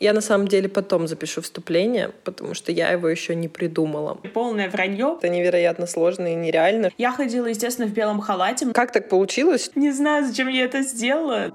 Я на самом деле потом запишу вступление, потому что я его еще не придумала. Полное вранье. Это невероятно сложно и нереально. Я ходила, естественно, в белом халате. Как так получилось? Не знаю, зачем я это сделала.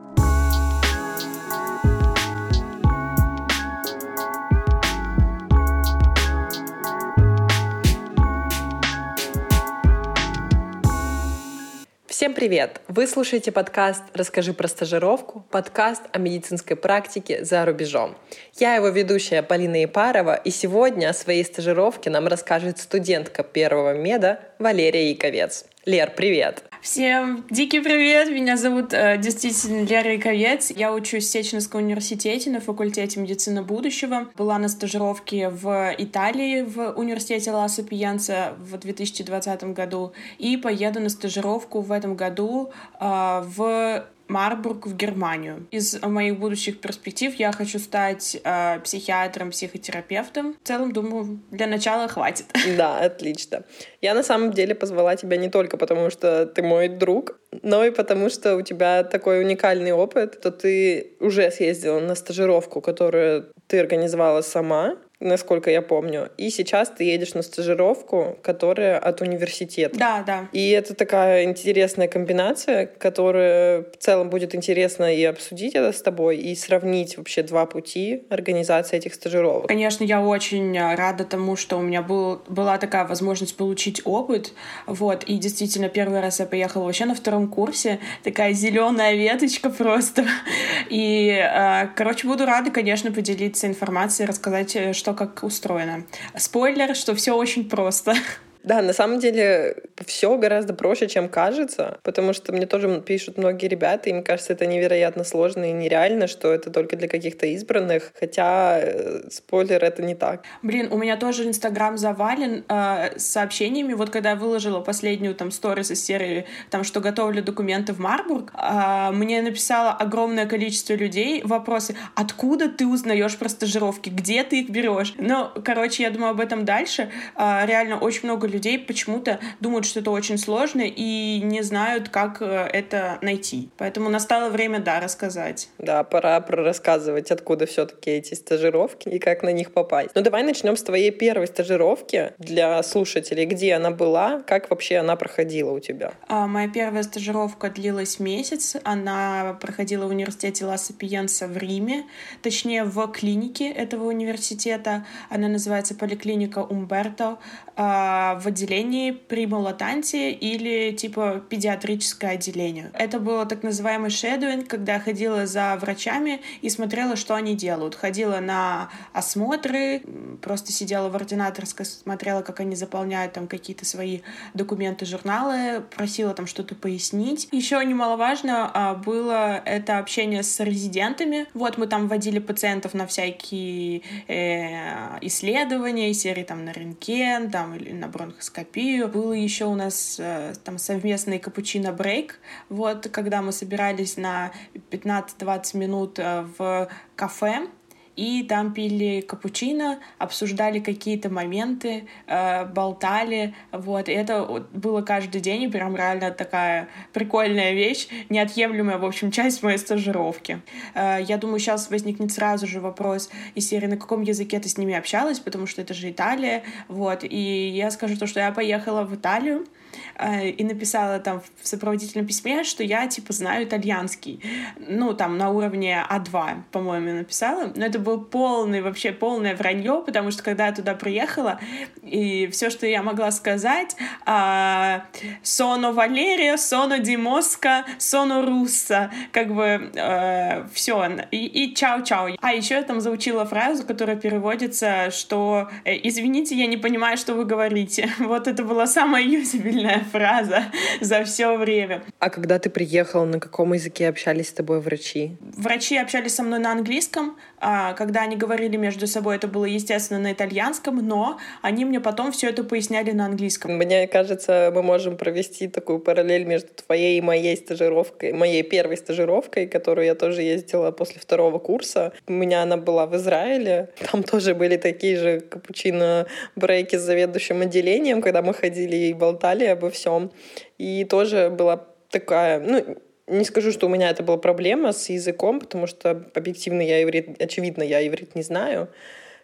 Всем привет! Вы слушаете подкаст «Расскажи про стажировку», подкаст о медицинской практике за рубежом. Я его ведущая Полина Ипарова, и сегодня о своей стажировке нам расскажет студентка первого меда Валерия Яковец. Лер, привет! Всем дикий привет! Меня зовут э, действительно Лера Яковец. Я учусь в Сеченовском университете на факультете медицины будущего. Была на стажировке в Италии в университете Ла Сапиенца в 2020 году и поеду на стажировку в этом году э, в Марбург в Германию. Из моих будущих перспектив я хочу стать э, психиатром, психотерапевтом. В целом, думаю, для начала хватит. Да, отлично. Я на самом деле позвала тебя не только потому, что ты мой друг, но и потому, что у тебя такой уникальный опыт, что ты уже съездила на стажировку, которую ты организовала сама, насколько я помню. И сейчас ты едешь на стажировку, которая от университета. Да, да. И это такая интересная комбинация, которая в целом будет интересно и обсудить это с тобой, и сравнить вообще два пути организации этих стажировок. Конечно, я очень рада тому, что у меня был, была такая возможность получить опыт. Вот, и действительно, первый раз я поехала вообще на втором курсе. Такая зеленая веточка просто. И, э, короче, буду рада, конечно, поделиться информацией, рассказать, э, как устроено. Спойлер, что все очень просто. Да, на самом деле все гораздо проще, чем кажется, потому что мне тоже пишут многие ребята, и мне кажется, это невероятно сложно и нереально, что это только для каких-то избранных, хотя, э, спойлер, это не так. Блин, у меня тоже Инстаграм завален э, сообщениями, вот когда я выложила последнюю там сторис из серии, там, что готовлю документы в Марбург, э, мне написало огромное количество людей вопросы, откуда ты узнаешь про стажировки, где ты их берешь? Ну, короче, я думаю об этом дальше. Э, реально очень много людей почему-то думают, что это очень сложно и не знают, как э, это найти. Поэтому настало время, да, рассказать. Да, пора рассказывать, откуда все-таки эти стажировки и как на них попасть. Ну давай начнем с твоей первой стажировки для слушателей. Где она была? Как вообще она проходила у тебя? А, моя первая стажировка длилась месяц. Она проходила в университете Ла Сапиенса в Риме, точнее в клинике этого университета. Она называется поликлиника Умберто. А, в отделении при Молотанте или типа педиатрическое отделение. Это было так называемый шедуинг, когда ходила за врачами и смотрела, что они делают. Ходила на осмотры, просто сидела в ординаторской, смотрела, как они заполняют там какие-то свои документы, журналы, просила там что-то пояснить. Еще немаловажно а, было это общение с резидентами. Вот мы там водили пациентов на всякие э, исследования, серии там на рентген, там или на бронх бронхоскопию. Было еще у нас э, там совместный капучино-брейк, вот, когда мы собирались на 15-20 минут э, в кафе, и там пили капучино, обсуждали какие-то моменты, э, болтали, вот, и это было каждый день, и прям реально такая прикольная вещь, неотъемлемая, в общем, часть моей стажировки. Э, я думаю, сейчас возникнет сразу же вопрос из серии, на каком языке ты с ними общалась, потому что это же Италия, вот, и я скажу то, что я поехала в Италию, Э, и написала там в сопроводительном письме, что я, типа, знаю итальянский. Ну, там, на уровне А2, по-моему, написала. Но это был полный, вообще полное вранье, потому что когда я туда приехала, и все, что я могла сказать, а, «Соно Валерия, соно Ди Моско, соно Русса», как бы э, все, и, и чао-чао. А еще я там заучила фразу, которая переводится, что «Э, «Извините, я не понимаю, что вы говорите». Вот это была самая юзабельная фраза за все время. А когда ты приехал, на каком языке общались с тобой врачи? Врачи общались со мной на английском. А когда они говорили между собой, это было, естественно, на итальянском, но они мне потом все это поясняли на английском. Мне кажется, мы можем провести такую параллель между твоей и моей стажировкой, моей первой стажировкой, которую я тоже ездила после второго курса. У меня она была в Израиле. Там тоже были такие же капучино-брейки с заведующим отделением, когда мы ходили и болтали обо всем. И тоже была такая, ну, Не скажу, что у меня это была проблема с языком, потому что объективно я иврит, очевидно, я иврит не знаю.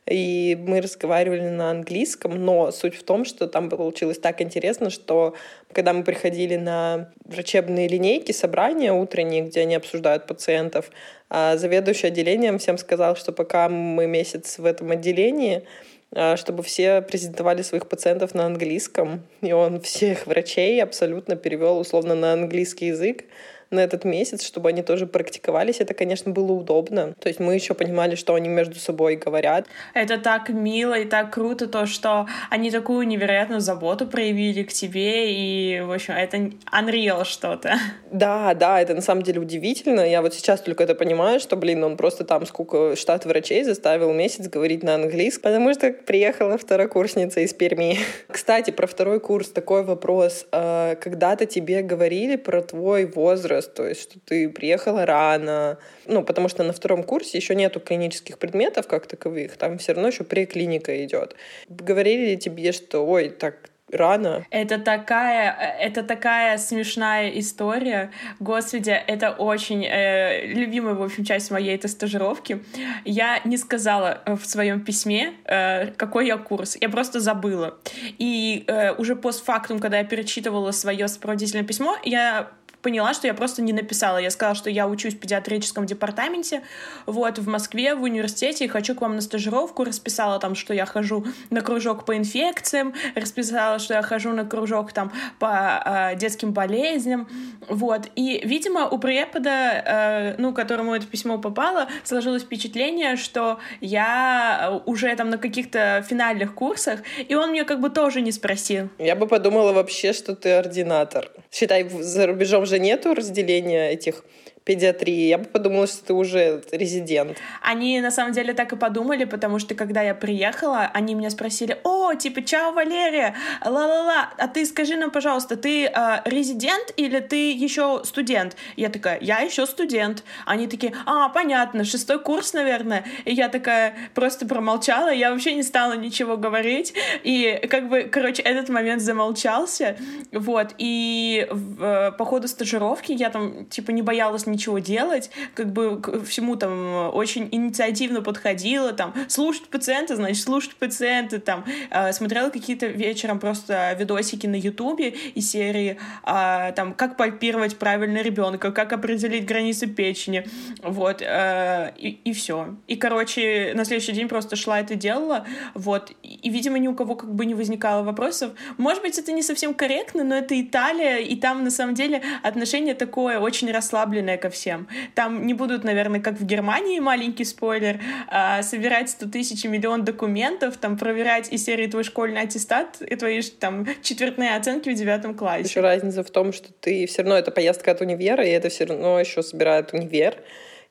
И мы разговаривали на английском, но суть в том, что там получилось так интересно, что когда мы приходили на врачебные линейки, собрания утренние, где они обсуждают пациентов, а заведующий отделением всем сказал, что пока мы месяц в этом отделении, а, чтобы все презентовали своих пациентов на английском. И он всех врачей абсолютно перевел условно на английский язык на этот месяц, чтобы они тоже практиковались. Это, конечно, было удобно. То есть мы еще понимали, что они между собой говорят. Это так мило и так круто, то, что они такую невероятную заботу проявили к тебе, и, в общем, это unreal что-то. Да, да, это на самом деле удивительно. Я вот сейчас только это понимаю, что, блин, он просто там сколько штат врачей заставил месяц говорить на английском, потому что приехала второкурсница из Перми. Кстати, про второй курс такой вопрос. А, когда-то тебе говорили про твой возраст, возраст, то есть что ты приехала рано, ну, потому что на втором курсе еще нету клинических предметов как таковых, там все равно еще преклиника идет. Говорили ли тебе, что, ой, так рано. Это такая, это такая смешная история. Господи, это очень э, любимая, в общем, часть моей этой стажировки. Я не сказала в своем письме, э, какой я курс. Я просто забыла. И э, уже постфактум, когда я перечитывала свое сопроводительное письмо, я поняла, что я просто не написала. Я сказала, что я учусь в педиатрическом департаменте, вот, в Москве, в университете, и хочу к вам на стажировку. Расписала там, что я хожу на кружок по инфекциям, расписала, что я хожу на кружок там по э, детским болезням, вот. И, видимо, у препода, э, ну, которому это письмо попало, сложилось впечатление, что я уже там на каких-то финальных курсах, и он мне как бы тоже не спросил. Я бы подумала вообще, что ты ординатор. Считай, за рубежом же нету разделения этих педиатрии, я бы подумала, что ты уже резидент. Они на самом деле так и подумали, потому что когда я приехала, они меня спросили, о, типа, чао, Валерия, ла-ла-ла, а ты скажи нам, пожалуйста, ты э, резидент или ты еще студент? Я такая, я еще студент. Они такие, а, понятно, шестой курс, наверное. И я такая просто промолчала, я вообще не стала ничего говорить. И как бы, короче, этот момент замолчался. Вот, и э, по ходу стажировки я там, типа, не боялась ничего делать, как бы к всему там очень инициативно подходила, там, слушать пациента, значит, слушать пациента, там, э, смотрела какие-то вечером просто видосики на ютубе из серии, э, там, как пальпировать правильно ребенка, как определить границы печени, вот, э, и, и все. И, короче, на следующий день просто шла это делала, вот, и, и, видимо, ни у кого как бы не возникало вопросов. Может быть, это не совсем корректно, но это Италия, и там, на самом деле, отношение такое очень расслабленное ко всем. Там не будут, наверное, как в Германии, маленький спойлер, а, собирать 100 тысяч и миллион документов, там проверять из серии твой школьный аттестат и твои там четвертные оценки в девятом классе. Еще разница в том, что ты все равно это поездка от универа, и это все равно еще собирает универ.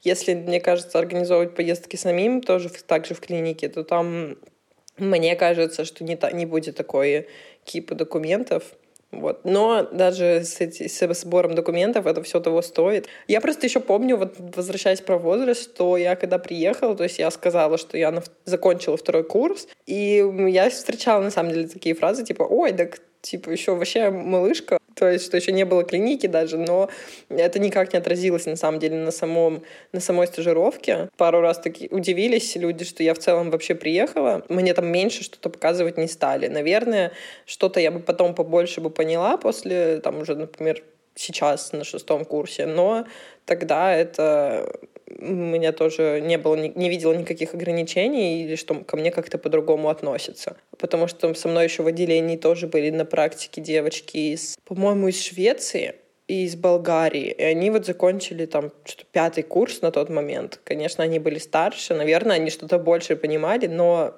Если, мне кажется, организовывать поездки самим, тоже также в клинике, то там мне кажется, что не, та, не будет такой кипа документов. Вот. Но даже с, эти, с сбором документов это все того стоит. Я просто еще помню, вот возвращаясь про возраст, что я когда приехала, то есть я сказала, что я на, закончила второй курс, и я встречала на самом деле такие фразы типа «Ой, так типа еще вообще малышка, то есть что еще не было клиники даже, но это никак не отразилось на самом деле на самом на самой стажировке. Пару раз таки удивились люди, что я в целом вообще приехала, мне там меньше что-то показывать не стали. Наверное, что-то я бы потом побольше бы поняла после там уже, например, сейчас на шестом курсе, но тогда это у меня тоже не было, не видела никаких ограничений или что ко мне как-то по-другому относятся. Потому что со мной еще в отделении тоже были на практике девочки из, по-моему, из Швеции и из Болгарии. И они вот закончили там что-то пятый курс на тот момент. Конечно, они были старше, наверное, они что-то больше понимали, но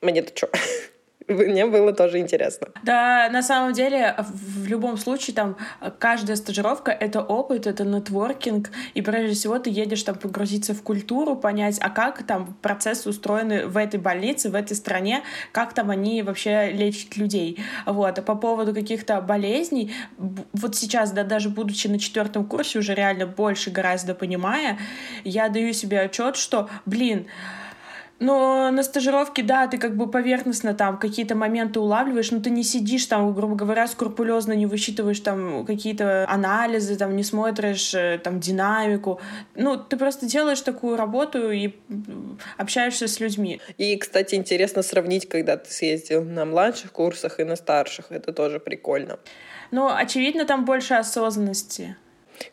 мне-то что? Мне было тоже интересно. Да, на самом деле, в любом случае, там, каждая стажировка — это опыт, это нетворкинг, и прежде всего ты едешь там погрузиться в культуру, понять, а как там процессы устроены в этой больнице, в этой стране, как там они вообще лечат людей. Вот. А по поводу каких-то болезней, вот сейчас, да, даже будучи на четвертом курсе, уже реально больше гораздо понимая, я даю себе отчет, что, блин, Но на стажировке, да, ты как бы поверхностно там какие-то моменты улавливаешь, но ты не сидишь там, грубо говоря, скрупулезно не высчитываешь там какие-то анализы, там не смотришь э, там динамику. Ну, ты просто делаешь такую работу и общаешься с людьми. И, кстати, интересно сравнить, когда ты съездил на младших курсах и на старших. Это тоже прикольно. Ну, очевидно, там больше осознанности.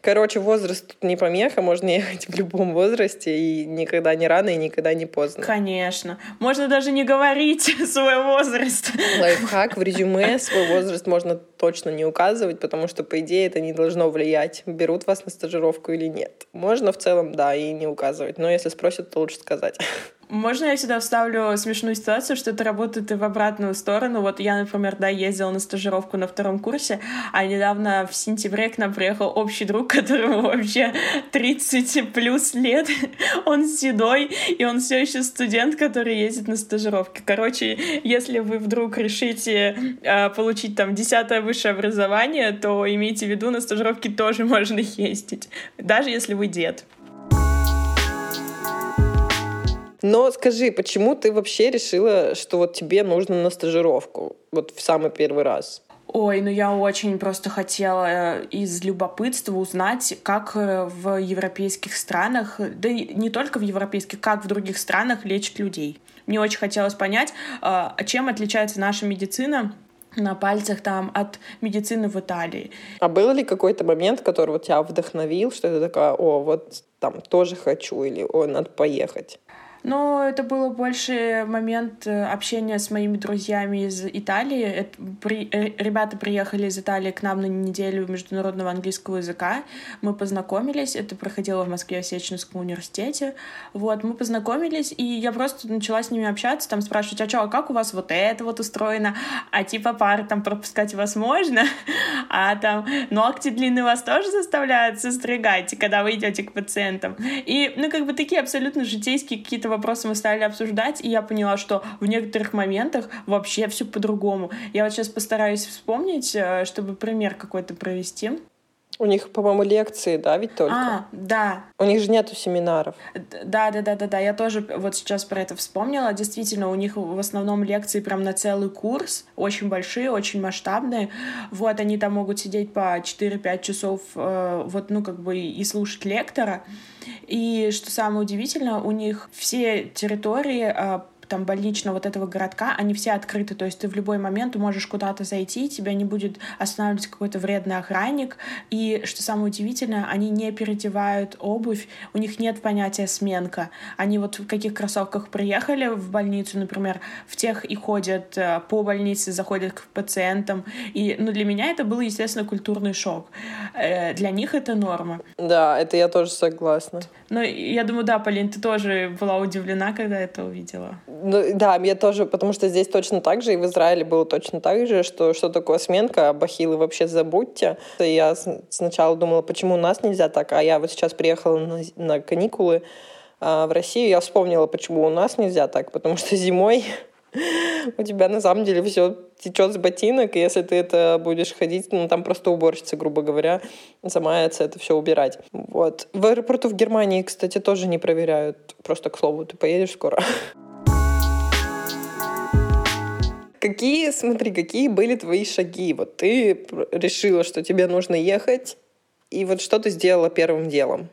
Короче, возраст тут не помеха, можно ехать в любом возрасте, и никогда не рано, и никогда не поздно. Конечно. Можно даже не говорить свой возраст. Лайфхак в резюме свой возраст можно точно не указывать, потому что, по идее, это не должно влиять, берут вас на стажировку или нет. Можно в целом, да, и не указывать, но если спросят, то лучше сказать. Можно я сюда вставлю смешную ситуацию, что это работает и в обратную сторону? Вот я, например, да, ездила на стажировку на втором курсе, а недавно в сентябре к нам приехал общий друг, которому вообще 30 плюс лет. Он седой, и он все еще студент, который ездит на стажировки. Короче, если вы вдруг решите э, получить там десятое высшее образование, то имейте в виду, на стажировки тоже можно ездить, даже если вы дед. Но скажи, почему ты вообще решила, что вот тебе нужно на стажировку? Вот в самый первый раз. Ой, ну я очень просто хотела э, из любопытства узнать, как э, в европейских странах, да не только в европейских, как в других странах лечат людей. Мне очень хотелось понять, э, чем отличается наша медицина на пальцах там от медицины в Италии. А был ли какой-то момент, который вот тебя вдохновил, что ты такая, о, вот там тоже хочу, или о, надо поехать? Но это было больше момент э, общения с моими друзьями из Италии. Это, при, э, ребята приехали из Италии к нам на неделю международного английского языка. Мы познакомились. Это проходило в Москве в Сеченском университете. Вот, мы познакомились, и я просто начала с ними общаться, там спрашивать, а что, а как у вас вот это вот устроено? А типа пары там пропускать вас можно? А там ногти длинные вас тоже заставляют состригать, когда вы идете к пациентам? И, ну, как бы такие абсолютно житейские какие-то вопросы мы стали обсуждать, и я поняла, что в некоторых моментах вообще все по-другому. Я вот сейчас постараюсь вспомнить, э, чтобы пример какой-то провести. У них, по-моему, лекции, да, ведь только? А, да. У них же нету семинаров. Да, да, да, да, да. Я тоже вот сейчас про это вспомнила. Действительно, у них в основном лекции прям на целый курс, очень большие, очень масштабные. Вот, они там могут сидеть по 4-5 часов, э, вот, ну, как бы и слушать лектора. И что самое удивительное, у них все территории а, там больничного вот этого городка, они все открыты, то есть ты в любой момент можешь куда-то зайти, тебя не будет останавливать какой-то вредный охранник, и, что самое удивительное, они не переодевают обувь, у них нет понятия сменка. Они вот в каких кроссовках приехали в больницу, например, в тех и ходят э, по больнице, заходят к пациентам, и, ну, для меня это был, естественно, культурный шок. Э, для них это норма. Да, это я тоже согласна. Ну, я думаю, да, Полин, ты тоже была удивлена, когда это увидела. Ну, да, я тоже, потому что здесь точно так же, и в Израиле было точно так же, что что такое сменка, а бахилы вообще забудьте. Я сначала думала, почему у нас нельзя так, а я вот сейчас приехала на, на каникулы а, в Россию, я вспомнила, почему у нас нельзя так, потому что зимой у тебя на самом деле все течет с ботинок, и если ты это будешь ходить, ну там просто уборщица, грубо говоря, замается это все убирать. Вот. В аэропорту в Германии, кстати, тоже не проверяют. Просто, к слову, ты поедешь скоро. Какие, смотри, какие были твои шаги? Вот ты решила, что тебе нужно ехать, и вот что ты сделала первым делом?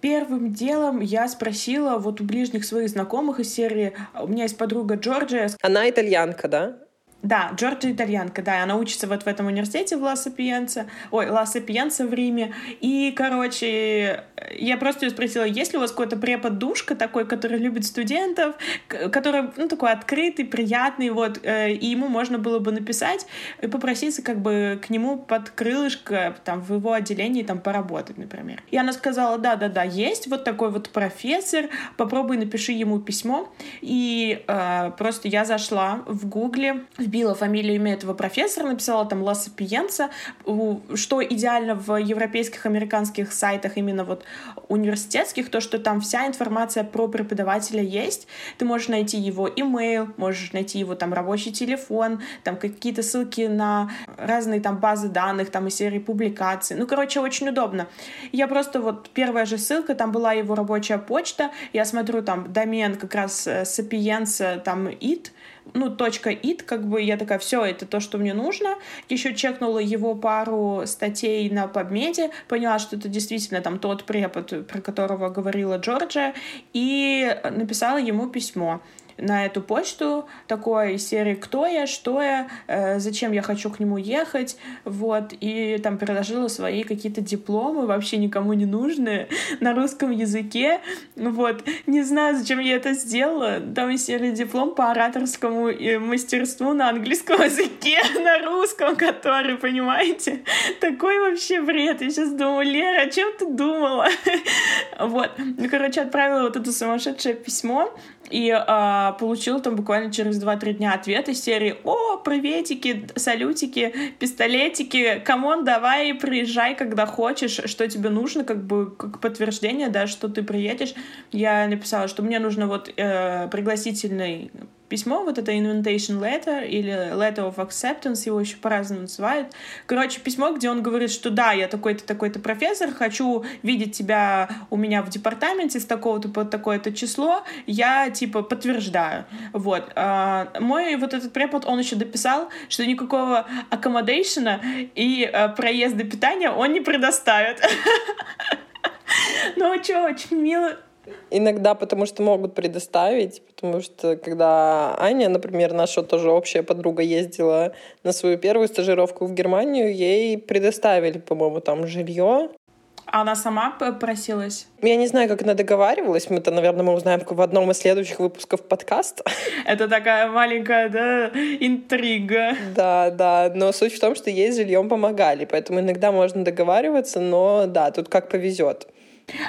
Первым делом я спросила вот у ближних своих знакомых из серии, у меня есть подруга Джорджия. Она итальянка, да? Да, Джорджия итальянка, да, она учится вот в этом университете в Ла-Сапиенце, ой, Ла-Сапиенце в Риме, и, короче, я просто ее спросила, есть ли у вас какой-то препод-душка такой, который любит студентов, который, ну, такой открытый, приятный, вот, э, и ему можно было бы написать и попроситься как бы к нему под крылышко, там, в его отделении, там, поработать, например. И она сказала, да-да-да, есть вот такой вот профессор, попробуй напиши ему письмо, и э, просто я зашла в Гугле, вбила фамилию имя этого профессора, написала там Ла Сапиенца, что идеально в европейских, американских сайтах именно вот университетских, то, что там вся информация про преподавателя есть, ты можешь найти его имейл, можешь найти его там рабочий телефон, там какие-то ссылки на разные там базы данных, там и серии публикаций, ну, короче, очень удобно. Я просто вот, первая же ссылка, там была его рабочая почта, я смотрю там домен как раз Sapiens, э, там it, ну, точка .it, как бы я такая, все, это то, что мне нужно. Еще чекнула его пару статей на PubMed, поняла, что это действительно там тот препод, про которого говорила Джорджия, и написала ему письмо на эту почту такой серии «Кто я?», «Что я?», э, «Зачем я хочу к нему ехать?», вот, и там приложила свои какие-то дипломы, вообще никому не нужные, на русском языке, вот, не знаю, зачем я это сделала, там из серии диплом по ораторскому мастерству на английском языке, на русском, который, понимаете, такой вообще бред, я сейчас думаю, Лера, о чем ты думала? Вот, ну, короче, отправила вот это сумасшедшее письмо, и а, получил там буквально через 2-3 дня ответ из серии «О, приветики, салютики, пистолетики, come on, давай приезжай, когда хочешь, что тебе нужно, как бы как подтверждение, да, что ты приедешь». Я написала, что мне нужно вот э, пригласительный письмо, вот это invitation letter или letter of acceptance, его еще по-разному называют. Короче, письмо, где он говорит, что да, я такой-то, такой-то профессор, хочу видеть тебя у меня в департаменте с такого-то под такое-то число, я, типа, подтверждаю. Вот. А, мой вот этот препод, он еще дописал, что никакого accommodation и а, проезда питания он не предоставит. Ну, что, очень мило, Иногда потому что могут предоставить, потому что когда Аня, например, наша тоже общая подруга ездила на свою первую стажировку в Германию, ей предоставили, по-моему, там жилье. А она сама просилась? Я не знаю, как она договаривалась. Мы-то, наверное, мы узнаем в одном из следующих выпусков подкаста. Это такая маленькая, да, интрига. Да, да. Но суть в том, что ей с жильем помогали. Поэтому иногда можно договариваться, но да, тут как повезет.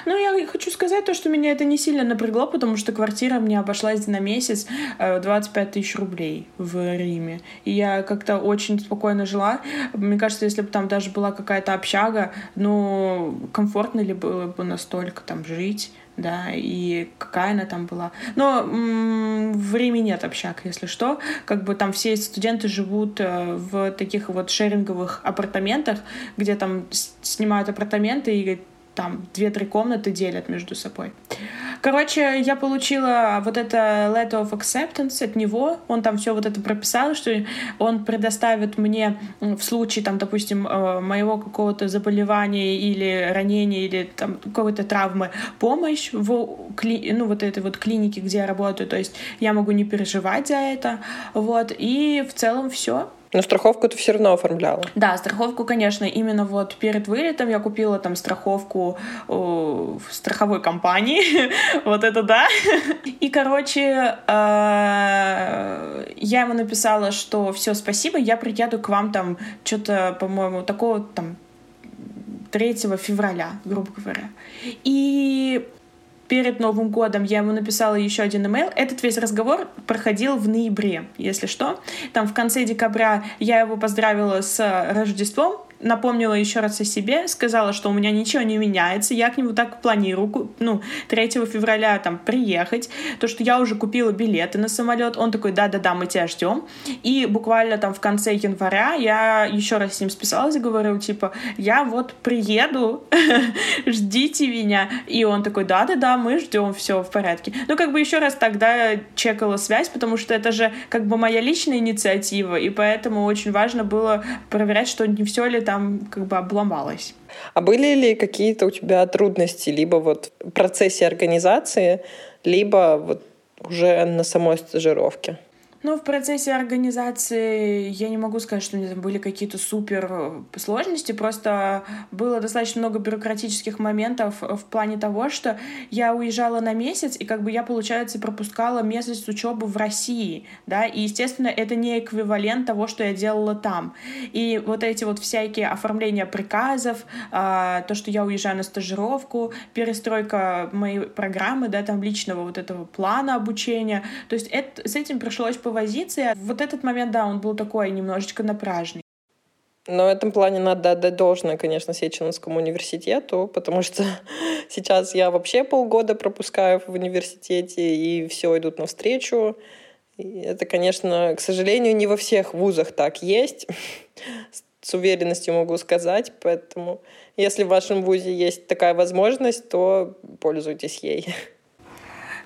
Ну, я хочу сказать то, что меня это не сильно напрягло, потому что квартира мне обошлась на месяц 25 э, тысяч рублей в Риме. И я как-то очень спокойно жила. Мне кажется, если бы там даже была какая-то общага, ну, комфортно ли было бы настолько там жить, да, и какая она там была. Но в Риме нет общак, если что. Как бы там все студенты живут э, в таких вот шеринговых апартаментах, где там снимают апартаменты и там две-три комнаты делят между собой. Короче, я получила вот это letter of acceptance от него. Он там все вот это прописал, что он предоставит мне в случае, там, допустим, э, моего какого-то заболевания или ранения, или там какой-то травмы помощь в кли... ну, вот этой вот клинике, где я работаю. То есть я могу не переживать за это. Вот. И в целом все. Но страховку ты все равно оформляла. Да, страховку, конечно, именно вот перед вылетом я купила там страховку в страховой компании. вот это да. И, короче, э, я ему написала, что все, спасибо, я приеду к вам там что-то, по-моему, такого там 3 февраля, грубо говоря. И перед Новым годом я ему написала еще один имейл. Этот весь разговор проходил в ноябре, если что. Там в конце декабря я его поздравила с Рождеством, напомнила еще раз о себе, сказала, что у меня ничего не меняется, я к нему так планирую, ну, 3 февраля там приехать, то, что я уже купила билеты на самолет, он такой, да-да-да, мы тебя ждем, и буквально там в конце января я еще раз с ним списалась и говорю, типа, я вот приеду, ждите меня, и он такой, да-да-да, мы ждем, все в порядке. Ну, как бы еще раз тогда чекала связь, потому что это же как бы моя личная инициатива, и поэтому очень важно было проверять, что не все ли там как бы обломалось. А были ли какие-то у тебя трудности либо вот в процессе организации, либо вот уже на самой стажировке? Ну, в процессе организации я не могу сказать, что у меня там были какие-то супер э, сложности, просто было достаточно много бюрократических моментов в плане того, что я уезжала на месяц, и как бы я, получается, пропускала месяц учебы в России, да, и, естественно, это не эквивалент того, что я делала там. И вот эти вот всякие оформления приказов, а, то, что я уезжаю на стажировку, перестройка моей программы, да, там личного вот этого плана обучения, то есть это, с этим пришлось повозиться. И вот этот момент, да, он был такой немножечко напряжный. Но в этом плане надо отдать должное, конечно, Сеченовскому университету, потому что сейчас я вообще полгода пропускаю в университете, и все идут навстречу. И это, конечно, к сожалению, не во всех вузах так есть. С уверенностью могу сказать, поэтому если в вашем вузе есть такая возможность, то пользуйтесь ей.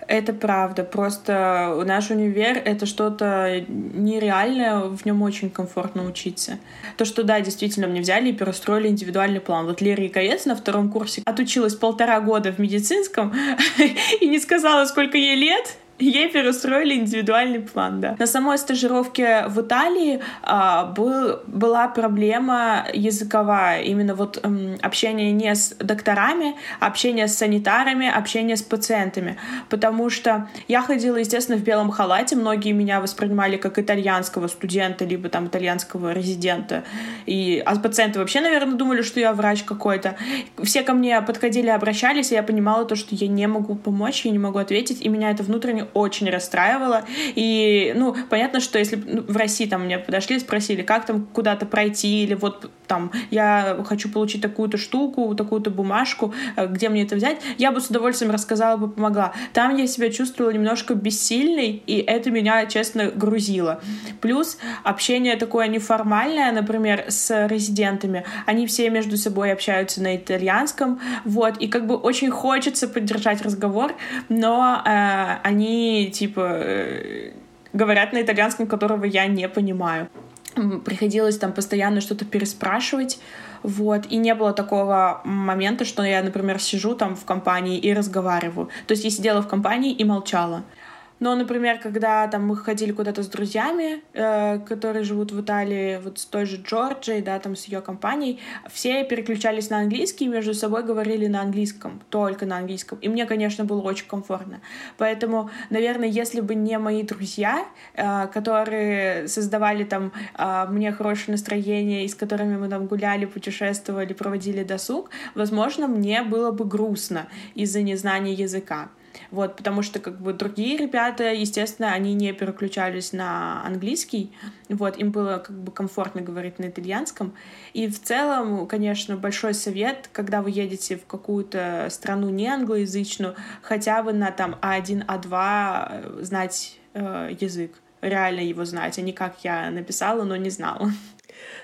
Это правда. Просто наш универ — это что-то нереальное, в нем очень комфортно учиться. То, что да, действительно, мне взяли и перестроили индивидуальный план. Вот Лера Икаец на втором курсе отучилась полтора года в медицинском и не сказала, сколько ей лет, Ей перестроили индивидуальный план, да. На самой стажировке в Италии а, был, была проблема языковая. Именно вот м, общение не с докторами, а общение с санитарами, общение с пациентами. Потому что я ходила, естественно, в белом халате. Многие меня воспринимали как итальянского студента, либо там итальянского резидента. И, а пациенты вообще, наверное, думали, что я врач какой-то. Все ко мне подходили, обращались, и я понимала то, что я не могу помочь, я не могу ответить, и меня это внутренне очень расстраивало. И, ну, понятно, что если ну, в России там мне подошли, спросили, как там куда-то пройти, или вот там я хочу получить такую-то штуку, такую-то бумажку, э, где мне это взять, я бы с удовольствием рассказала бы, помогла. Там я себя чувствовала немножко бессильной, и это меня, честно, грузило. Плюс общение такое неформальное, например, с резидентами. Они все между собой общаются на итальянском, вот, и как бы очень хочется поддержать разговор, но э, они типа, э, говорят на итальянском, которого я не понимаю. Приходилось там постоянно что-то переспрашивать, вот, и не было такого момента, что я, например, сижу там в компании и разговариваю. То есть я сидела в компании и молчала. Но, например, когда там мы ходили куда-то с друзьями, э, которые живут в Италии, вот с той же Джорджией, да, там с ее компанией, все переключались на английский и между собой говорили на английском, только на английском. И мне, конечно, было очень комфортно. Поэтому, наверное, если бы не мои друзья, э, которые создавали там э, мне хорошее настроение, и с которыми мы там гуляли, путешествовали, проводили досуг, возможно, мне было бы грустно из-за незнания языка. Вот, потому что как бы другие ребята, естественно, они не переключались на английский, вот, им было как бы комфортно говорить на итальянском. И в целом, конечно, большой совет, когда вы едете в какую-то страну не англоязычную, хотя бы на там А1, А2 знать э, язык, реально его знать, а не как я написала, но не знала.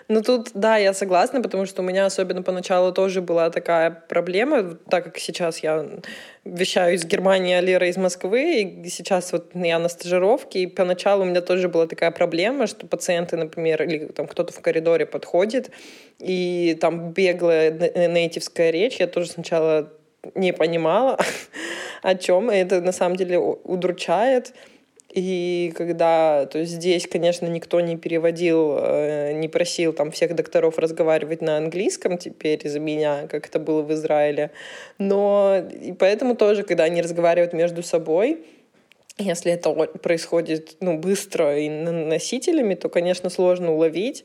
Ну тут, да, я согласна, потому что у меня особенно поначалу тоже была такая проблема, так как сейчас я вещаю из Германии, а Лера из Москвы, и сейчас вот я на стажировке, и поначалу у меня тоже была такая проблема, что пациенты, например, или там кто-то в коридоре подходит, и там беглая нейтивская речь, я тоже сначала не понимала, о чем, и это на самом деле удручает. И когда, то есть здесь, конечно, никто не переводил, э, не просил там всех докторов разговаривать на английском теперь за меня, как это было в Израиле. Но и поэтому тоже, когда они разговаривают между собой, если это происходит ну, быстро и носителями, то, конечно, сложно уловить.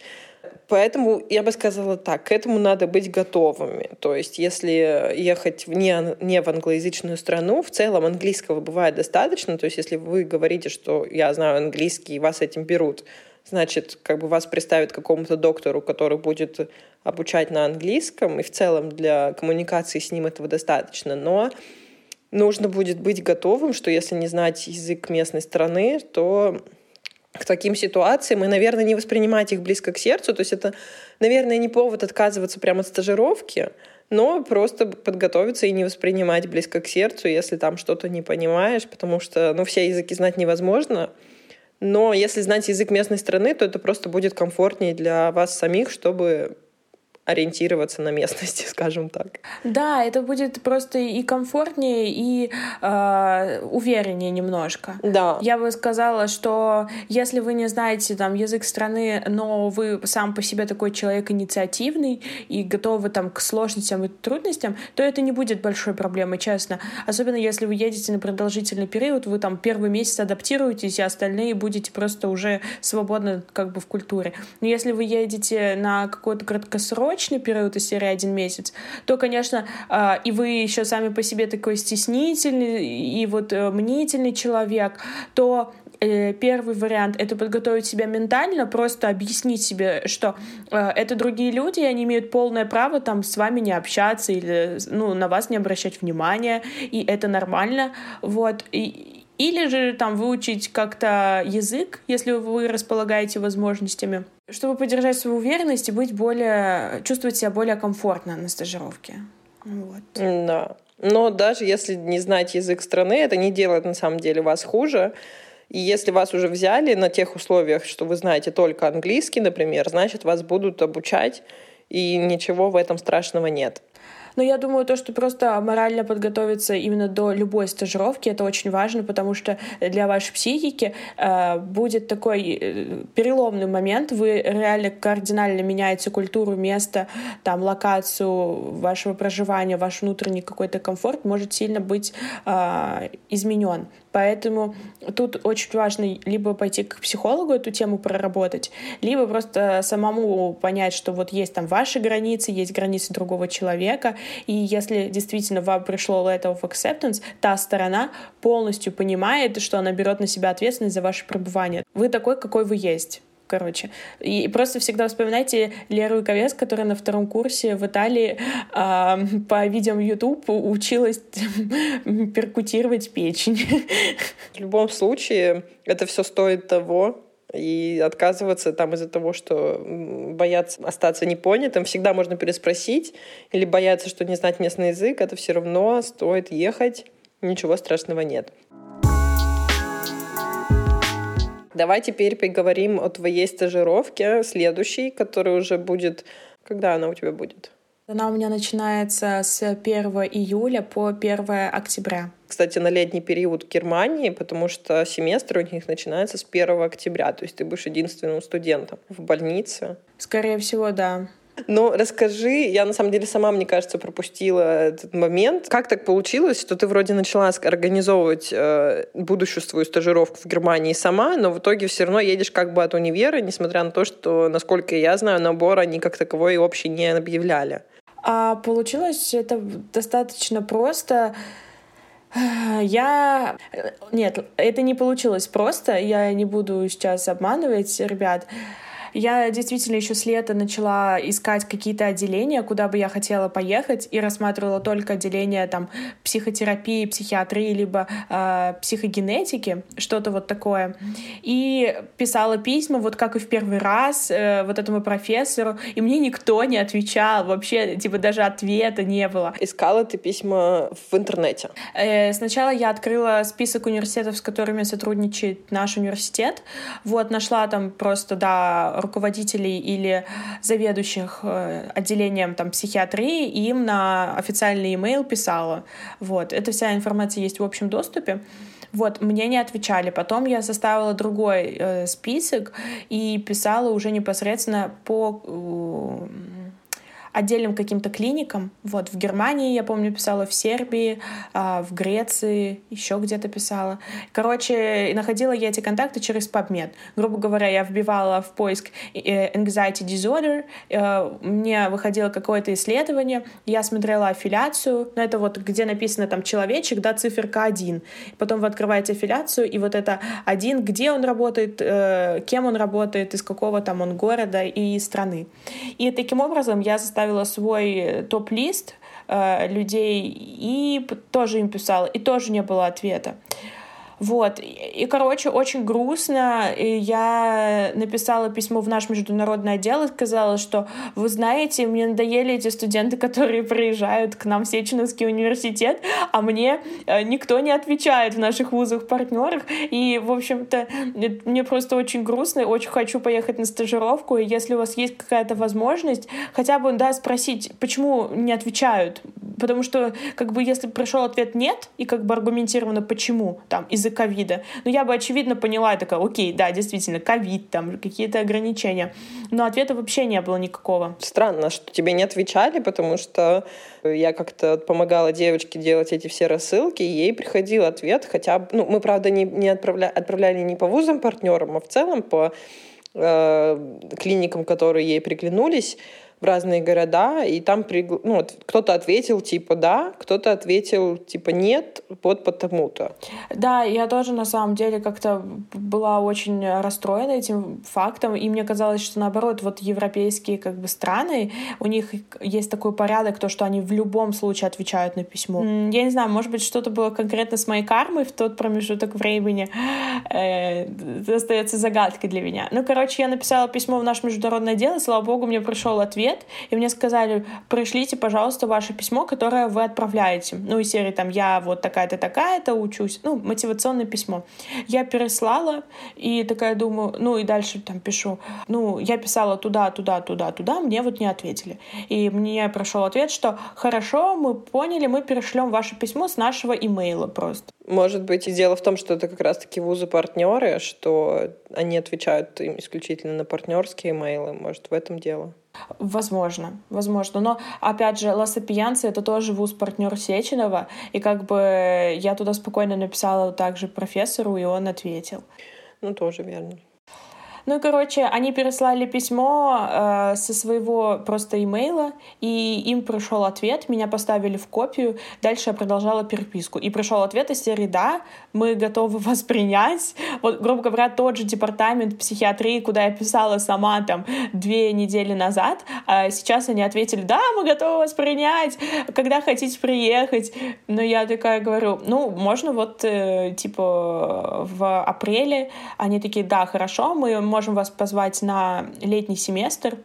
Поэтому я бы сказала так, к этому надо быть готовыми. То есть если ехать вне, не в англоязычную страну, в целом английского бывает достаточно. То есть если вы говорите, что я знаю английский, и вас этим берут, значит, как бы вас представят какому-то доктору, который будет обучать на английском, и в целом для коммуникации с ним этого достаточно. Но нужно будет быть готовым, что если не знать язык местной страны, то к таким ситуациям и, наверное, не воспринимать их близко к сердцу. То есть это, наверное, не повод отказываться прямо от стажировки, но просто подготовиться и не воспринимать близко к сердцу, если там что-то не понимаешь, потому что, ну, все языки знать невозможно. Но если знать язык местной страны, то это просто будет комфортнее для вас самих, чтобы ориентироваться на местности, скажем так. Да, это будет просто и комфортнее, и э, увереннее немножко. Да. Я бы сказала, что если вы не знаете там язык страны, но вы сам по себе такой человек инициативный и готовы там к сложностям и трудностям, то это не будет большой проблемой, честно. Особенно если вы едете на продолжительный период, вы там первый месяц адаптируетесь, и остальные будете просто уже свободно как бы в культуре. Но если вы едете на какой-то краткосрочный долгосрочный период из серии один месяц, то, конечно, э, и вы еще сами по себе такой стеснительный и вот э, мнительный человек, то Э, первый вариант — это подготовить себя ментально, просто объяснить себе, что э, это другие люди, и они имеют полное право там с вами не общаться или ну, на вас не обращать внимания, и это нормально. Вот. И, или же там выучить как-то язык, если вы располагаете возможностями, чтобы поддержать свою уверенность и быть более, чувствовать себя более комфортно на стажировке. Вот. Да. Но даже если не знать язык страны, это не делает на самом деле вас хуже. И если вас уже взяли на тех условиях, что вы знаете только английский, например, значит, вас будут обучать, и ничего в этом страшного нет. Но я думаю, то, что просто морально подготовиться именно до любой стажировки, это очень важно, потому что для вашей психики э, будет такой э, переломный момент. Вы реально кардинально меняете культуру, место, там, локацию вашего проживания, ваш внутренний какой-то комфорт может сильно быть э, изменен. Поэтому тут очень важно либо пойти к психологу эту тему проработать, либо просто самому понять, что вот есть там ваши границы, есть границы другого человека, и если действительно вам пришло letter of acceptance, та сторона полностью понимает, что она берет на себя ответственность за ваше пребывание. Вы такой, какой вы есть короче. И просто всегда вспоминайте Леру Ковес, которая на втором курсе в Италии э, по видео YouTube училась перкутировать печень. В любом случае, это все стоит того, и отказываться там из-за того, что боятся остаться непонятым, всегда можно переспросить, или бояться, что не знать местный язык, это все равно стоит ехать, ничего страшного нет. Давай теперь поговорим о твоей стажировке следующей, которая уже будет... Когда она у тебя будет? Она у меня начинается с 1 июля по 1 октября. Кстати, на летний период в Германии, потому что семестр у них начинается с 1 октября, то есть ты будешь единственным студентом в больнице. Скорее всего, да. Ну, расскажи, я на самом деле сама, мне кажется, пропустила этот момент. Как так получилось, что ты вроде начала организовывать э, будущую свою стажировку в Германии сама, но в итоге все равно едешь как бы от универа, несмотря на то, что, насколько я знаю, набор они как таковой вообще не объявляли. А получилось это достаточно просто. Я... Нет, это не получилось просто. Я не буду сейчас обманывать ребят. Я действительно еще с лета начала искать какие-то отделения, куда бы я хотела поехать, и рассматривала только отделения там психотерапии, психиатрии, либо э, психогенетики, что-то вот такое. И писала письма, вот как и в первый раз, э, вот этому профессору, и мне никто не отвечал, вообще, типа, даже ответа не было. Искала ты письма в интернете? Э, сначала я открыла список университетов, с которыми сотрудничает наш университет. Вот, нашла там просто, да, руководителей или заведующих э, отделением там, психиатрии, им на официальный имейл писала. Вот. Эта вся информация есть в общем доступе. Вот, мне не отвечали. Потом я составила другой э, список и писала уже непосредственно по э, отдельным каким-то клиникам. Вот в Германии, я помню, писала, в Сербии, а, в Греции, еще где-то писала. Короче, находила я эти контакты через PubMed. Грубо говоря, я вбивала в поиск э, anxiety disorder, э, мне выходило какое-то исследование, я смотрела аффилиацию, ну это вот где написано там человечек, да, циферка один. Потом вы открываете аффилиацию, и вот это один, где он работает, э, кем он работает, из какого там он города и страны. И таким образом я заставила составила свой топ-лист э, людей и тоже им писала, и тоже не было ответа. Вот. И, короче, очень грустно. И я написала письмо в наш международный отдел и сказала, что, вы знаете, мне надоели эти студенты, которые приезжают к нам в Сеченовский университет, а мне э, никто не отвечает в наших вузах-партнерах. И, в общем-то, мне просто очень грустно, очень хочу поехать на стажировку. И если у вас есть какая-то возможность, хотя бы, да, спросить, почему не отвечают. Потому что, как бы, если пришел ответ «нет», и как бы аргументировано «почему», там, из из-за ковида. Ну, я бы, очевидно, поняла, и такая, окей, да, действительно, ковид, там, какие-то ограничения. Но ответа вообще не было никакого. Странно, что тебе не отвечали, потому что я как-то помогала девочке делать эти все рассылки, и ей приходил ответ, хотя ну, мы, правда, не, не отправля, отправляли не по вузам партнерам, а в целом по э, клиникам, которые ей приглянулись, в разные города, и там пригла... ну, вот, кто-то ответил типа да, кто-то ответил типа нет, вот потому-то. Да, я тоже на самом деле как-то была очень расстроена этим фактом, и мне казалось, что наоборот, вот европейские как бы страны, у них есть такой порядок, то, что они в любом случае отвечают на письмо. Я не знаю, может быть, что-то было конкретно с моей кармой в тот промежуток времени, э, остается загадкой для меня. Ну, короче, я написала письмо в наш международное дело, слава богу, мне пришел ответ, и мне сказали, пришлите, пожалуйста, ваше письмо, которое вы отправляете. Ну, из серии там, я вот такая-то, такая-то учусь. Ну, мотивационное письмо. Я переслала, и такая думаю, ну, и дальше там пишу, ну, я писала туда, туда, туда, туда, мне вот не ответили. И мне пришел ответ, что хорошо, мы поняли, мы перешлем ваше письмо с нашего имейла просто. Может быть, и дело в том, что это как раз-таки вузы-партнеры, что они отвечают им исключительно на партнерские имейлы. Может, в этом дело? Возможно, возможно. Но, опять же, Ласапиянцы — это тоже вуз-партнер Сеченова, и как бы я туда спокойно написала также профессору, и он ответил. Ну, тоже верно. Ну, короче, они переслали письмо э, со своего просто имейла, и им пришел ответ, меня поставили в копию, дальше я продолжала переписку. И пришел ответ из серии «Да, мы готовы вас принять». Вот, грубо говоря, тот же департамент психиатрии, куда я писала сама там две недели назад, а сейчас они ответили «Да, мы готовы вас принять, когда хотите приехать». Но я такая говорю, ну, можно вот, э, типа, в апреле. Они такие «Да, хорошо, мы можем вас позвать на летний семестр,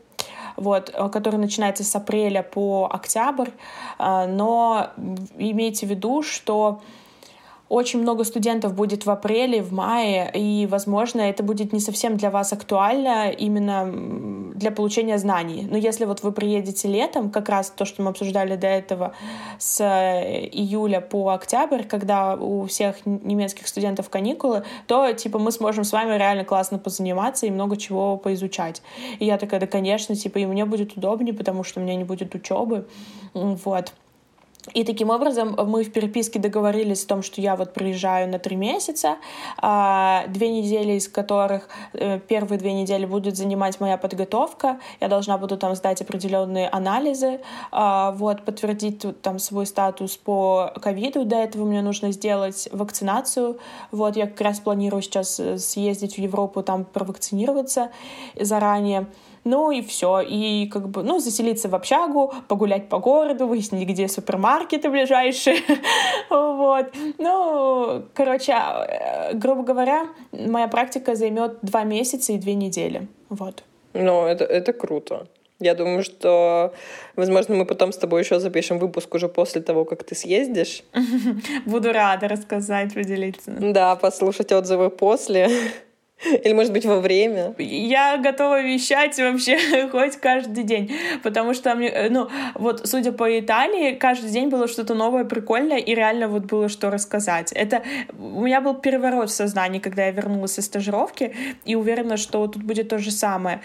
вот, э, который начинается с апреля по октябрь, э, но имейте в виду, что очень много студентов будет в апреле, в мае, и, возможно, это будет не совсем для вас актуально именно для получения знаний. Но если вот вы приедете летом, как раз то, что мы обсуждали до этого, с э, июля по октябрь, когда у всех немецких студентов каникулы, то, типа, мы сможем с вами реально классно позаниматься и много чего поизучать. И я такая, да, конечно, типа, и мне будет удобнее, потому что у меня не будет учебы. Вот. И таким образом мы в переписке договорились о том, что я вот приезжаю на три месяца, а, две недели из которых э, первые две недели будет занимать моя подготовка. Я должна буду там сдать определенные анализы, а, вот, подтвердить там свой статус по ковиду. До этого мне нужно сделать вакцинацию. Вот, я как раз планирую сейчас э, съездить в Европу, там провакцинироваться заранее. Ну и все. И как бы, ну, заселиться в общагу, погулять по городу, выяснить, где супермаркеты ближайшие. вот. Ну, короче, э, грубо говоря, моя практика займет два месяца и две недели. Вот. Ну, это, это круто. Я думаю, что, возможно, мы потом с тобой еще запишем выпуск уже после того, как ты съездишь. Буду рада рассказать, поделиться. Да, послушать отзывы после. Или, может быть, во время? Я готова вещать вообще хоть каждый день, потому что, мне, э, ну, вот, судя по Италии, каждый день было что-то новое, прикольное, и реально вот было что рассказать. Это у меня был переворот в сознании, когда я вернулась из стажировки, и уверена, что тут будет то же самое.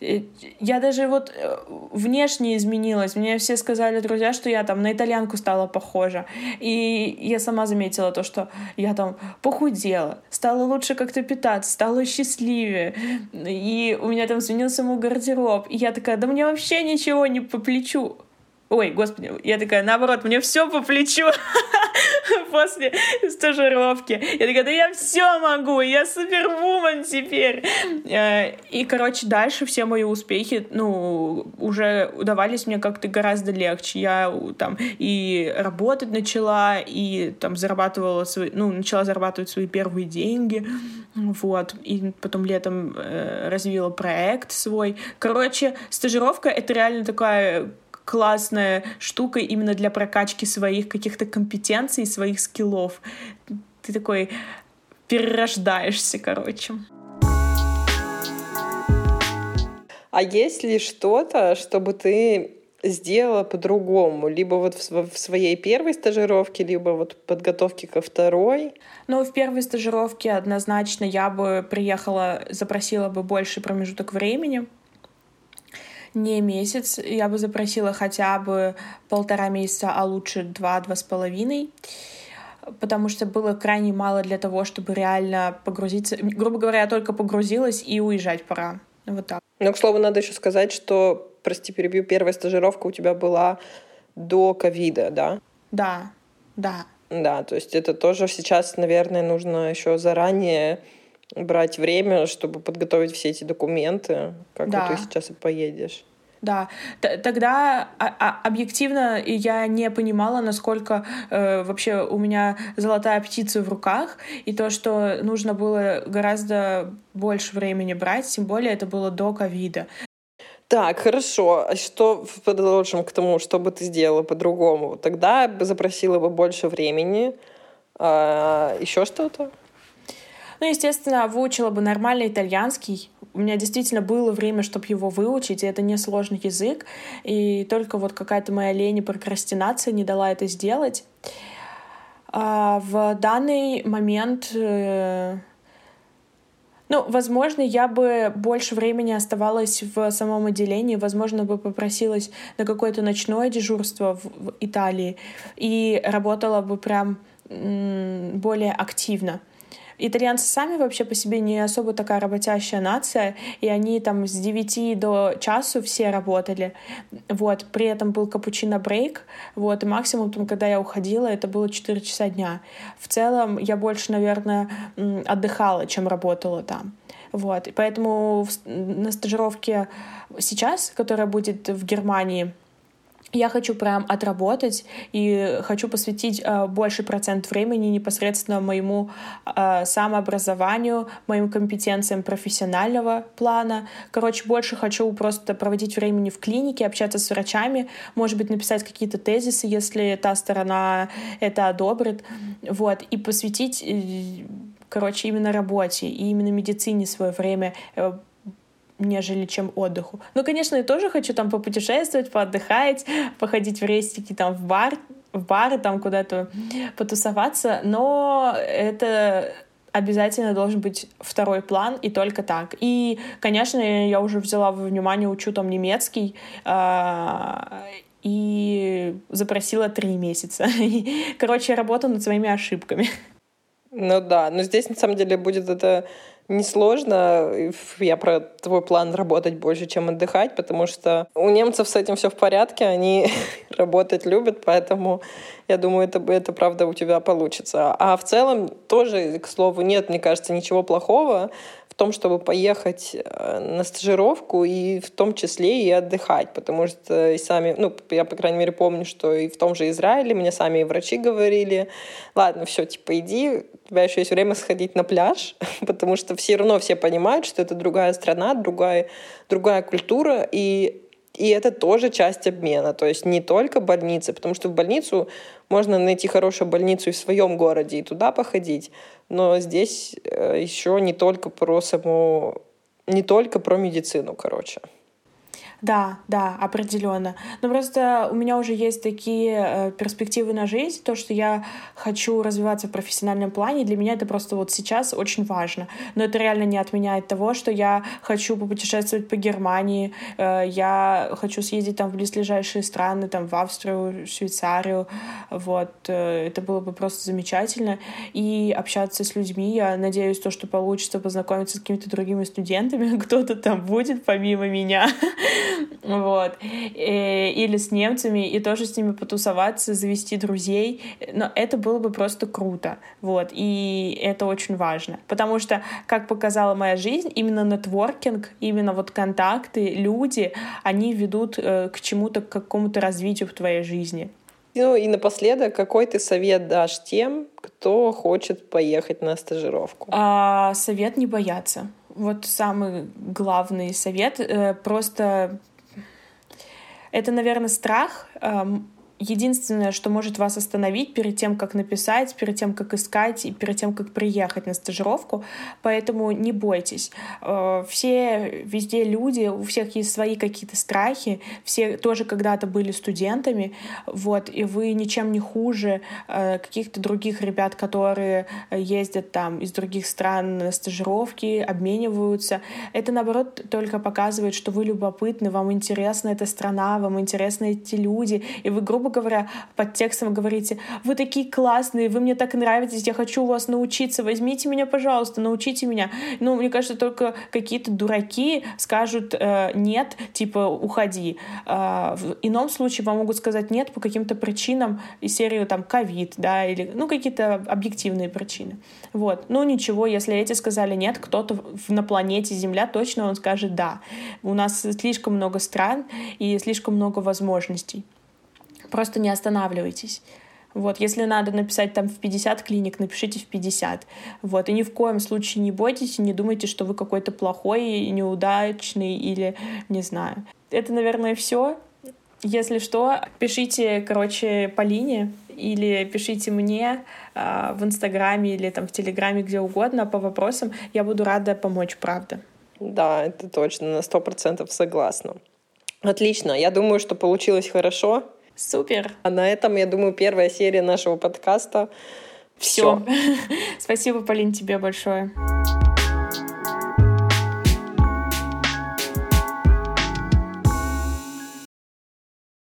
Э, я даже вот э, внешне изменилась. Мне все сказали, друзья, что я там на итальянку стала похожа. И я сама заметила то, что я там похудела, стала лучше как-то питаться, стала счастливее. И у меня там сменился мой гардероб. И я такая, да мне вообще ничего не по плечу. Ой, господи, я такая, наоборот, мне все по плечу после стажировки. Я такая, да я все могу, я супервумен теперь. Э, и, короче, дальше все мои успехи, ну, уже удавались мне как-то гораздо легче. Я там и работать начала, и там зарабатывала свои, ну, начала зарабатывать свои первые деньги, вот. И потом летом э, развила проект свой. Короче, стажировка — это реально такая классная штука именно для прокачки своих каких-то компетенций, своих скиллов. Ты такой перерождаешься, короче. А есть ли что-то, чтобы ты сделала по-другому? Либо вот в, в своей первой стажировке, либо вот подготовке ко второй? Ну, в первой стажировке однозначно я бы приехала, запросила бы больше промежуток времени, не месяц. Я бы запросила хотя бы полтора месяца, а лучше два-два с половиной потому что было крайне мало для того, чтобы реально погрузиться. Грубо говоря, я только погрузилась, и уезжать пора. Вот так. Ну, к слову, надо еще сказать, что, прости, перебью, первая стажировка у тебя была до ковида, да? Да, да. Да, то есть это тоже сейчас, наверное, нужно еще заранее брать время, чтобы подготовить все эти документы, как да. вот ты сейчас и поедешь. Да, Т тогда а, а объективно я не понимала, насколько э, вообще у меня золотая птица в руках, и то, что нужно было гораздо больше времени брать, тем более это было до ковида. Так, хорошо. А что продолжим к тому, что бы ты сделала по-другому? Тогда бы запросила бы больше времени. А, еще что-то? Ну, естественно, выучила бы нормальный итальянский. У меня действительно было время, чтобы его выучить, и это не сложный язык. И только вот какая-то моя лень и прокрастинация не дала это сделать. А в данный момент э, ну, возможно, я бы больше времени оставалась в самом отделении, возможно, бы попросилась на какое-то ночное дежурство в, в Италии и работала бы прям более активно. Итальянцы сами вообще по себе не особо такая работящая нация, и они там с 9 до часу все работали. Вот, при этом был капучино брейк, вот, и максимум, там, когда я уходила, это было 4 часа дня. В целом я больше, наверное, отдыхала, чем работала там. Вот, и поэтому на стажировке сейчас, которая будет в Германии, я хочу прям отработать и хочу посвятить э, больше процент времени непосредственно моему э, самообразованию, моим компетенциям профессионального плана. Короче, больше хочу просто проводить времени в клинике, общаться с врачами, может быть, написать какие-то тезисы, если та сторона это одобрит, вот, и посвятить э, короче, именно работе и именно медицине свое время, э, нежели чем отдыху. Ну, конечно, я тоже хочу там попутешествовать, поотдыхать, походить в рейстики, там, в бар, в бары, там, куда-то потусоваться, но это обязательно должен быть второй план и только так. И, конечно, я уже взяла во внимание, учу там немецкий, э, и запросила три месяца. Короче, я работаю над своими ошибками. Ну да, но здесь на самом деле будет это несложно. Я про твой план работать больше, чем отдыхать, потому что у немцев с этим все в порядке, они работать любят, поэтому я думаю, это, это правда у тебя получится. А в целом тоже, к слову, нет, мне кажется, ничего плохого том, чтобы поехать э, на стажировку и в том числе и отдыхать, потому что и сами, ну, я, по крайней мере, помню, что и в том же Израиле мне сами врачи говорили, ладно, все, типа, иди, у тебя еще есть время сходить на пляж, потому что все равно все понимают, что это другая страна, другая, другая культура, и и это тоже часть обмена, то есть не только больницы, потому что в больницу можно найти хорошую больницу и в своем городе и туда походить, но здесь э, еще не только про саму, не только про медицину, короче. Да, да, определенно. Но просто у меня уже есть такие э, перспективы на жизнь, то, что я хочу развиваться в профессиональном плане, для меня это просто вот сейчас очень важно. Но это реально не отменяет того, что я хочу попутешествовать по Германии, э, я хочу съездить там в близлежащие страны, там в Австрию, Швейцарию, вот. Э, это было бы просто замечательно. И общаться с людьми, я надеюсь, то, что получится познакомиться с какими-то другими студентами, кто-то там будет помимо меня. Вот, э, или с немцами, и тоже с ними потусоваться, завести друзей, но это было бы просто круто, вот, и это очень важно, потому что, как показала моя жизнь, именно нетворкинг, именно вот контакты, люди, они ведут э, к чему-то, к какому-то развитию в твоей жизни. Ну и напоследок, какой ты совет дашь тем, кто хочет поехать на стажировку? А, совет не бояться вот самый главный совет. Э, просто это, наверное, страх эм, единственное, что может вас остановить перед тем, как написать, перед тем, как искать и перед тем, как приехать на стажировку. Поэтому не бойтесь. Э, все везде люди, у всех есть свои какие-то страхи. Все тоже когда-то были студентами. Вот, и вы ничем не хуже э, каких-то других ребят, которые ездят там из других стран на стажировки, обмениваются. Это, наоборот, только показывает, что вы любопытны, вам интересна эта страна, вам интересны эти люди, и вы, грубо грубо говоря, под текстом говорите, вы такие классные, вы мне так нравитесь, я хочу у вас научиться, возьмите меня, пожалуйста, научите меня. Ну, мне кажется, только какие-то дураки скажут э, нет, типа уходи. Э, в ином случае вам могут сказать нет по каким-то причинам из серии там ковид, да, или ну какие-то объективные причины. Вот. Ну ничего, если эти сказали нет, кто-то на планете Земля точно он скажет да. У нас слишком много стран и слишком много возможностей. Просто не останавливайтесь. Вот, если надо написать там в 50 клиник, напишите в 50. Вот, и ни в коем случае не бойтесь не думайте, что вы какой-то плохой, неудачный или не знаю. Это, наверное, все. Если что, пишите, короче, Полине или пишите мне э, в Инстаграме или там в Телеграме, где угодно по вопросам. Я буду рада помочь, правда. Да, это точно, на сто процентов согласна. Отлично, я думаю, что получилось хорошо. Супер. А на этом, я думаю, первая серия нашего подкаста. Все. Спасибо, Полин, тебе большое.